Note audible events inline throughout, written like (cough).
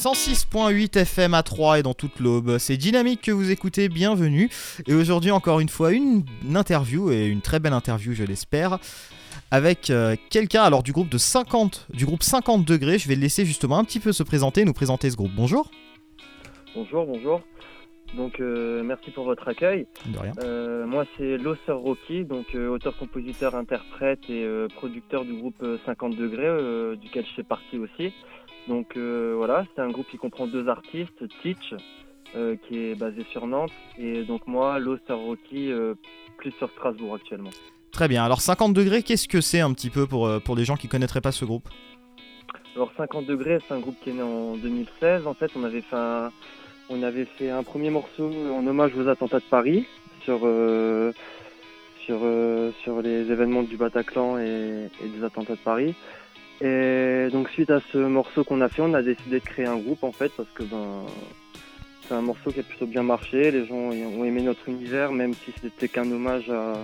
106.8 FM à 3 et dans toute l'aube. C'est Dynamique que vous écoutez, bienvenue. Et aujourd'hui, encore une fois, une interview et une très belle interview, je l'espère. Avec euh, quelqu'un alors du groupe de 50 du groupe 50 degrés, je vais le laisser justement un petit peu se présenter, nous présenter ce groupe. Bonjour. Bonjour, bonjour. Donc euh, merci pour votre accueil. De rien. Euh, moi c'est Losser Rocky, donc euh, auteur, compositeur, interprète et producteur du groupe euh, 50 degrés, duquel je fais partie aussi. Donc euh, voilà, c'est un groupe qui comprend deux artistes, Teach, euh, qui est basé sur Nantes, et donc moi, Losser Rocky, euh, plus sur Strasbourg actuellement. Très bien. Alors 50 degrés, qu'est-ce que c'est un petit peu pour, pour les gens qui connaîtraient pas ce groupe? Alors 50 degrés, c'est un groupe qui est né en 2016. En fait, on avait fait un, on avait fait un premier morceau en hommage aux attentats de Paris sur euh, sur euh, sur les événements du Bataclan et, et des attentats de Paris. Et donc suite à ce morceau qu'on a fait, on a décidé de créer un groupe en fait parce que ben c'est un morceau qui a plutôt bien marché. Les gens ont aimé notre univers, même si c'était qu'un hommage à.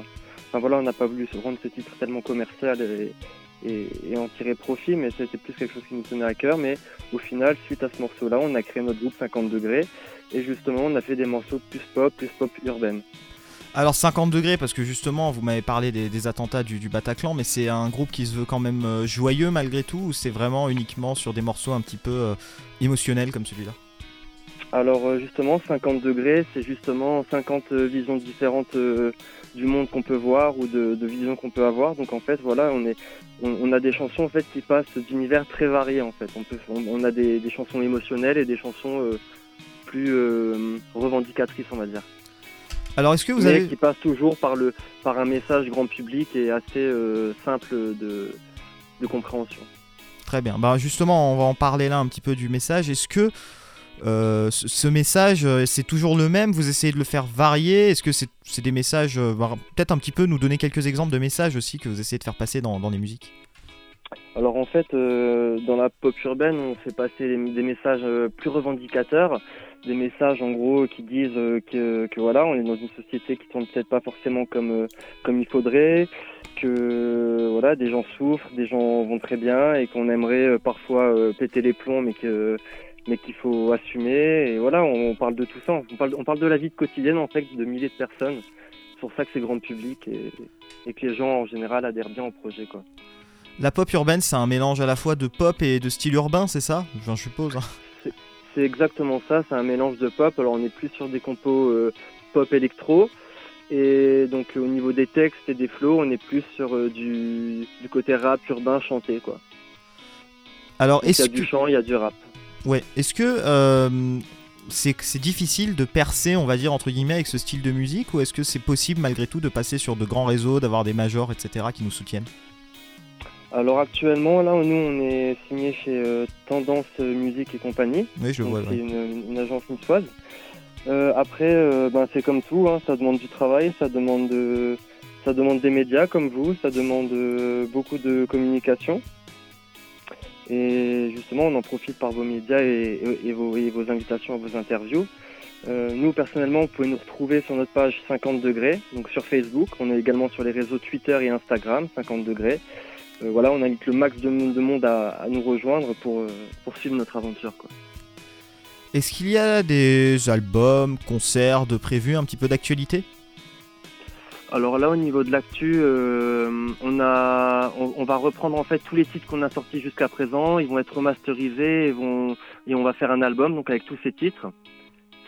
Enfin voilà, on n'a pas voulu rendre ce titre tellement commercial et en tirer profit, mais c'était plus quelque chose qui nous tenait à cœur. Mais au final, suite à ce morceau-là, on a créé notre groupe 50 degrés. Et justement, on a fait des morceaux plus pop, plus pop urbaine. Alors 50 degrés parce que justement vous m'avez parlé des, attentats du, Bataclan mais c'est un groupe qui se veut quand même euh, joyeux malgré tout ou c'est vraiment uniquement sur des morceaux un petit peu euh, émotionnels comme celui-là? Alors euh, justement, 50 degrés, c'est justement 50 euh, visions différentes du monde qu'on peut voir ou de, visions qu'on peut avoir. Donc en fait, voilà, on est, on, a des chansons en fait qui passent d'univers très variés en fait. On peut, on, a des, chansons émotionnelles et des chansons plus revendicatrices, on va dire. Alors est-ce que vous mais avez... qui passe toujours par le, par un message grand public et assez euh, simple de, de compréhension. Très bien. Bah justement, on va en parler là un petit peu du message. Est-ce que euh, ce message, euh, c'est toujours le même? Vous essayez de le faire varier? Est-ce que c'est des messages bah, Peut-être un petit peu nous donner quelques exemples de messages aussi que vous essayez de faire passer dans, dans les musiques? Alors en fait, euh, dans la pop urbaine, on fait passer des, messages euh, plus revendicateurs, des messages en gros qui disent euh, que, voilà, on est dans une société qui tourne peut-être pas forcément comme comme il faudrait, que voilà, des gens souffrent, des gens vont très bien et qu'on aimerait parfois péter les plombs, mais que mais qu'il faut assumer. Et voilà, on, on parle de tout ça. On parle on parle de la vie quotidienne en fait de milliers de personnes. C'est pour ça que c'est grand public et, et que les gens en général adhèrent bien au projet quoi. La pop urbaine, c'est un mélange à la fois de pop et de style urbain, c'est ça? J'en suppose. hein. C'est exactement ça, c'est un mélange de pop. Alors on est plus sur des compos euh, pop électro. Et donc au niveau des textes et des flows, on est plus sur euh, du, du côté rap urbain chanté quoi. Alors, Donc, Il y est-ce a que, du chant, il y a du rap. ouais, est-ce que euh, c'est c'est difficile de percer, on va dire entre guillemets, avec ce style de musique, ou est-ce que c'est possible malgré tout de passer sur de grands réseaux, d'avoir des majors, etc., qui nous soutiennent? Alors actuellement là nous on est signé chez euh, Tendance Musique et compagnie. Oui, je vois. c'est une, une agence niçoise. Euh, après, euh, ben, c'est comme tout, hein, ça demande du travail, ça demande, de, ça demande des médias comme vous, ça demande beaucoup de communication. Et justement, on en profite par vos médias et, et- et vos, et vos invitations à vos interviews. Nous, personnellement, vous pouvez nous retrouver sur notre page 50 degrés, donc sur Facebook. On est également sur les réseaux Twitter et Instagram, 50 degrés. Euh, voilà, on invite le max de, monde- de monde à, à nous rejoindre pour, euh, pour suivre notre aventure. Quoi. Est-ce qu'il y a des albums, concerts de prévus, un petit peu d'actualité? Alors là, au niveau de l'actu, euh, on, a, on, on va reprendre en fait tous les titres qu'on a sortis jusqu'à présent. Ils vont être remasterisés et, vont, et on va faire un album donc avec tous ces titres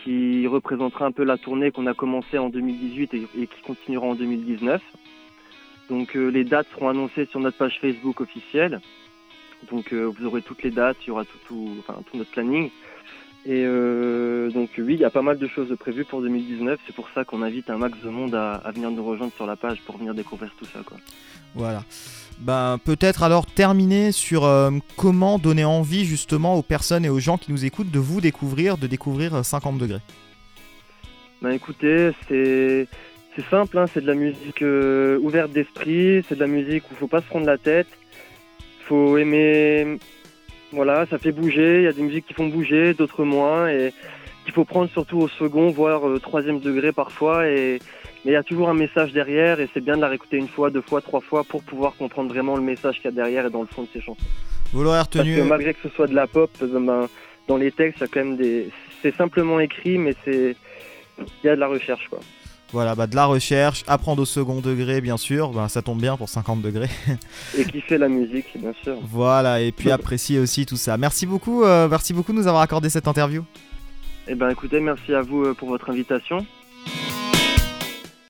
qui représentera un peu la tournée qu'on a commencé en 2018 et, et qui continuera en 2019. Donc euh, les dates seront annoncées sur notre page Facebook officielle. Donc euh, vous aurez toutes les dates, il y aura tout, tout, enfin, tout notre planning. Et euh, donc oui, il y a pas mal de choses prévues pour 2019. C'est pour ça qu'on invite un max de monde à, à venir nous rejoindre sur la page pour venir découvrir tout ça. Quoi. Voilà. Ben, peut-être alors terminer sur euh, comment donner envie justement aux personnes et aux gens qui nous écoutent de vous découvrir, de découvrir euh, 50 degrés. Ben écoutez, c'est c'est simple, hein, c'est de la musique euh, ouverte d'esprit, c'est de la musique où faut pas se prendre la tête, faut aimer, voilà, ça fait bouger. Il y a des musiques qui font bouger, d'autres moins, et qu'il faut prendre surtout au second, voire euh, troisième degré parfois. Et mais il y a toujours un message derrière, et c'est bien de la réécouter une fois, deux fois, trois fois pour pouvoir comprendre vraiment le message qu'il y a derrière et dans le fond de ces chansons. Vous l'aurez Parce que malgré que ce soit de la pop, euh, ben, dans les textes, il y a quand même des. C'est simplement écrit, mais c'est. Il y a de la recherche, quoi. Voilà, bah, de la recherche, apprendre au second degré, bien sûr. Bah, ça tombe bien pour 50 degrés. et qui fait la musique, bien sûr. Voilà, et puis (laughs) apprécier aussi tout ça. Merci beaucoup, euh, merci beaucoup de nous avoir accordé cette interview. Eh ben, écoutez, merci à vous euh, pour votre invitation.